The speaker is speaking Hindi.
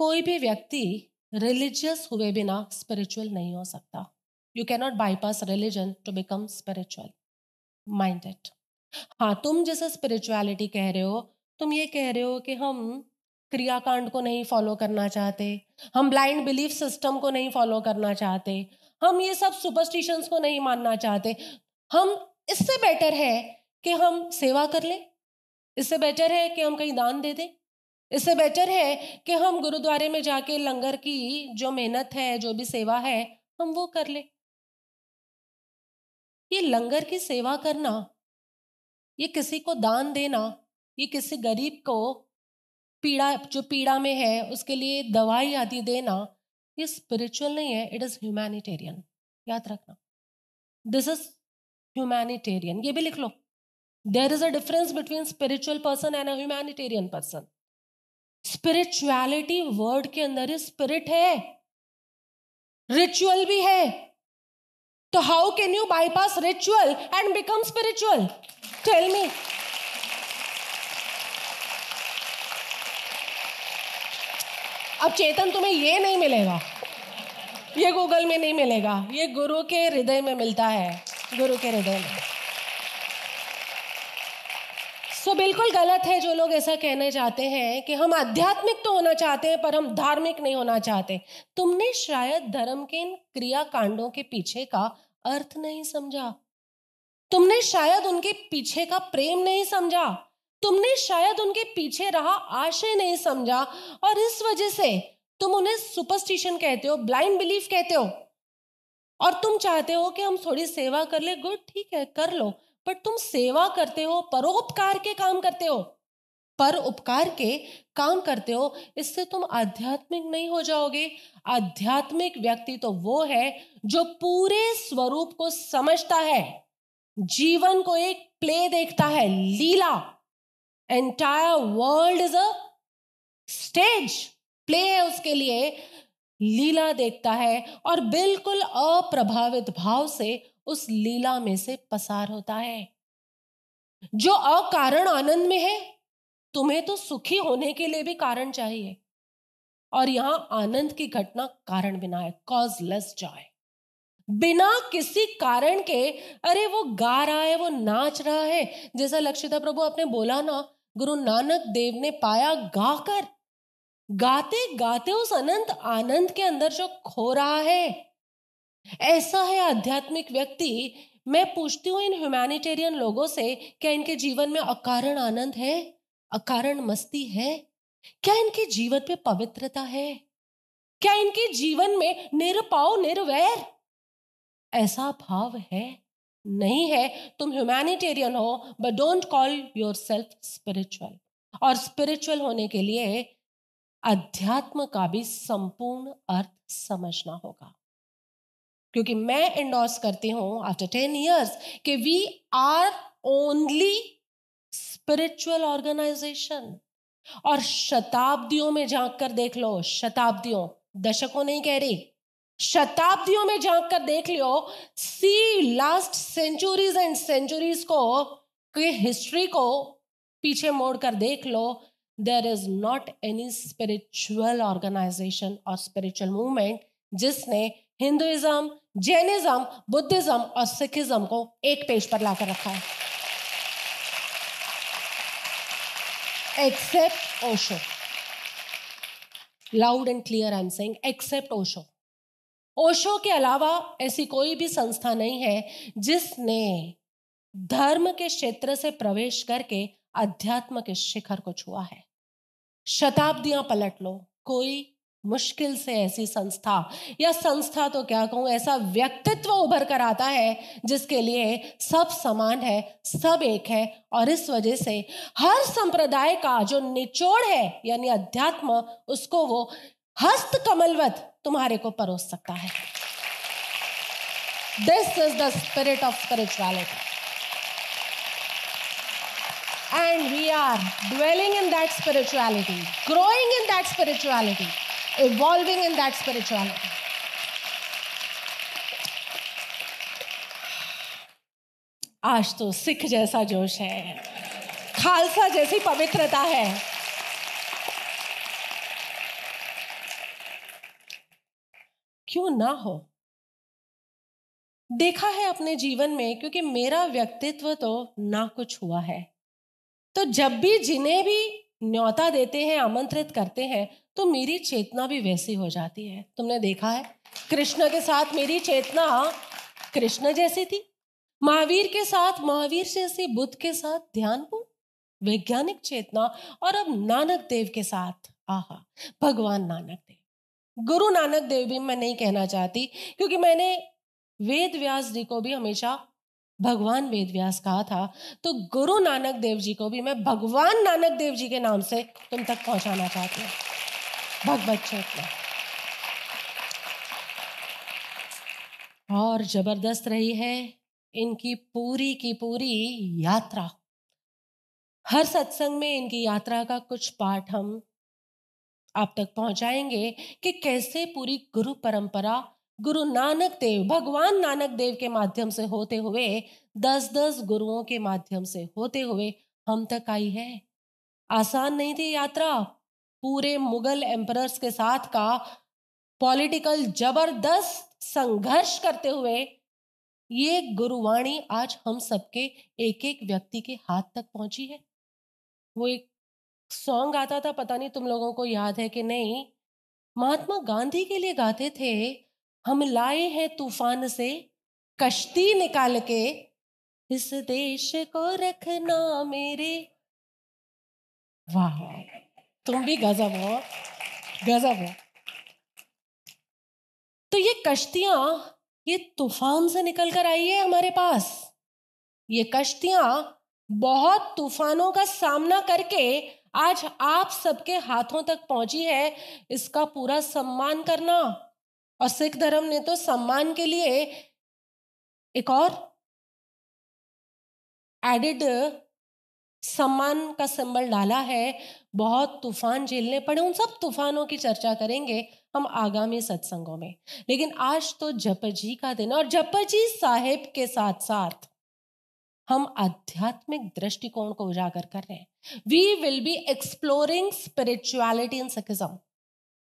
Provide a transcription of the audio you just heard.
कोई भी व्यक्ति रिलीजियस हुए बिना स्पिरिचुअल नहीं हो सकता। You cannot bypass religion to become spiritual mind it हाँ तुम जैसे स्पिरिचुअलिटी कह रहे हो, तुम ये कह रहे हो कि हम क्रियाकांड को नहीं फॉलो करना चाहते, हम ब्लाइंड बिलीफ सिस्टम को नहीं फॉलो करना चाहते, हम ये सब सुपरस्टिशंस को नहीं मानना चाहते। हम इससे बेटर है कि हम सेवा कर लें, इससे बेटर है कि हम कहीं दान दे दें। इससे बेटर है कि हम गुरुद्वारे में जाके लंगर की जो मेहनत है, जो भी सेवा है, हम वो कर ले। ये लंगर की सेवा करना, ये किसी को दान देना, ये किसी गरीब को पीड़ा, जो पीड़ा में है, उसके लिए दवाई आदि देना, ये स्पिरिचुअल नहीं है इट इज़ ह्यूमैनिटेरियन याद रखना। दिस इज़ ह्यूमैनिटेरियन ये भी लिख लो। There is a difference between spiritual person and a humanitarian person spirituality word के अंदर स्पिरिट है। रिचुअल भी है। तो how can you bypass ritual and become spiritual tell me अब चेतन तुम्हें ये नहीं मिलेगा। ये गूगल में नहीं मिलेगा। ये गुरु के हृदय में मिलता है। गुरु के हृदय में। सो बिल्कुल गलत है जो लोग ऐसा कहने चाहते हैं कि हम आध्यात्मिक तो होना चाहते हैं, पर हम धार्मिक नहीं होना चाहते। तुमने शायद धर्म के इन क्रिया कांडों के पीछे का अर्थ नहीं समझा। तुमने शायद उनके पीछे का प्रेम नहीं समझा। तुमने शायद उनके पीछे रहा आशय नहीं समझा, और इस वजह से तुम उन्हें सुपरस्टिशन कहते हो ब्लाइंड बिलीफ कहते हो। और तुम चाहते हो कि हम थोड़ी सेवा कर ले, गुड, ठीक है, कर लो। पर तुम सेवा करते हो, परोपकार के काम करते हो। पर उपकार के काम करते हो, इससे तुम आध्यात्मिक नहीं हो जाओगे। आध्यात्मिक व्यक्ति तो वो है जो पूरे स्वरूप को समझता है, जीवन को एक प्ले देखता है, लीला। Entire world is a stage play है उसके लिए, लीला देखता है और बिल्कुल अप्रभावित भाव से उस लीला में से पसार होता है। जो अकारण आनंद में है, तुम्हें तो सुखी होने के लिए भी कारण चाहिए। और यहाँ आनंद की घटना कारण बिना है कॉजलेस जॉय बिना किसी कारण के, अरे वो गा रहा है, वो नाच रहा है, जैसा लक्षिता प्रभु आपने बोला ना, गुरु नानक देव ने पाया गाकर। गाते गाते उस अनंत आनंद के अंदर जो खो रहा है ऐसा है आध्यात्मिक व्यक्ति। मैं पूछती हूँ, इन ह्यूमैनिटेरियन लोगों से, क्या इनके जीवन में अकारण आनंद है? अकारण मस्ती है? क्या इनके जीवन पे पवित्रता है? क्या इनके जीवन में निरपाव, निर्वैर? ऐसा भाव है? नहीं है। तुम ह्यूमैनिटेरियन हो but don't call yourself spiritual और स्पिरिचुअल होने के लिए, अध्यात्म का भी संपूर्ण अर्थ समझना होगा। क्योंकि मैं एंडोर्स करती हूँ आफ्टर टेन ईयर्स कि we are only spiritual organization और शताब्दियों में झाँक कर देख लो, शताब्दियों, दशकों नहीं कह रही, शताब्दियों में झाँक कर देख लियो सी लास्ट सेंचुरीज एंड सेंचुरीज को, के हिस्ट्री को पीछे मोड़ कर देख लो there is not any spiritual organization और स्पिरिचुअल मूवमेंट जिसने हिंदुइज्म, जैनिज्म, बुद्धिज्म और सिखिज्म को एक पेज पर लाकर रखा है। Except Osho loud and clear I am saying except Osho Osho के अलावा ऐसी कोई भी संस्था नहीं है जिसने धर्म के क्षेत्र से प्रवेश करके अध्यात्म के शिखर को छुआ है। शताब्दियाँ पलट लो, कोई मुश्किल से ऐसी संस्था, या संस्था तो क्या कहूँ, ऐसा व्यक्तित्व उभर कर आता है, जिसके लिए सब समान है, सब एक है, और इस वजह से हर संप्रदाय का जो निचोड़ है, यानी अध्यात्म, उसको वो हस्त कमलवत तुम्हारे को परोस सकता है this is the spirit of spirituality and we are dwelling in that spirituality growing in that spirituality. Evolving in that spirituality. आज तो सिख जैसा जोश है। खालसा जैसी पवित्रता है। क्यों ना हो? देखा है अपने जीवन में, क्योंकि मेरा व्यक्तित्व तो ना कुछ हुआ है। तो जब भी जिन्हें भी न्योता देते हैं, आमंत्रित करते हैं तो मेरी चेतना भी वैसी हो जाती है। तुमने देखा है? कृष्ण के साथ मेरी चेतना कृष्ण जैसी थी। महावीर के साथ, महावीर जैसी बुद्ध के साथ ध्यान को वैज्ञानिक चेतना और अब नानक देव के साथ, आहा, भगवान नानक देव। गुरु नानक देव भी मैं नहीं कहना चाहती, क्योंकि मैंने वेद व्यास जी को भी हमेशा भगवान वेद व्यास कहा था तो गुरु नानक देव जी को भी मैं भगवान नानक देव जी के नाम से तुम तक पहुंचाना चाहती हूँ। भगवत चेतना और ज़बरदस्त रही है इनकी पूरी की पूरी यात्रा। हर सत्संग में इनकी यात्रा का कुछ पाठ हम आप तक पहुंचाएँगे कि कैसे पूरी गुरु परंपरा, गुरु नानक देव, भगवान नानक देव के माध्यम से होते हुए दस दस गुरुओं के माध्यम से होते हुए हम तक आई है। आसान नहीं थी यात्रा। पूरे मुगल एम्परर्स के साथ का पॉलिटिकल ज़बरदस्त संघर्ष करते हुए ये गुरुवाणी आज हम सबके एक एक व्यक्ति के हाथ तक पहुँची है। वो एक सॉन्ग आता था, पता नहीं तुम लोगों को याद है कि नहीं। महात्मा गांधी के लिए गाते थे, हम लाए हैं तूफ़ान से कश्ती निकाल के, इस देश को रखना मेरे वाह। तुम भी गजब हो। गजब हो। तो ये कश्तियाँ, ये तूफ़ान से निकल कर आई है हमारे पास। ये कश्तियाँ बहुत तूफानों का सामना करके आज आप सबके हाथों तक पहुँची है इसका पूरा सम्मान करना। और सिख धर्म ने तो सम्मान के लिए एक और एडिड सम्मान का सिंबल डाला है, बहुत तूफ़ान झेलने पड़े, उन सब तूफानों की चर्चा करेंगे हम आगामी सत्संगों में। लेकिन आज तो जपजी का दिन और जपजी साहेब के साथ साथ हम आध्यात्मिक दृष्टिकोण को उजागर कर रहे हैं। We will be exploring spirituality in Sikhism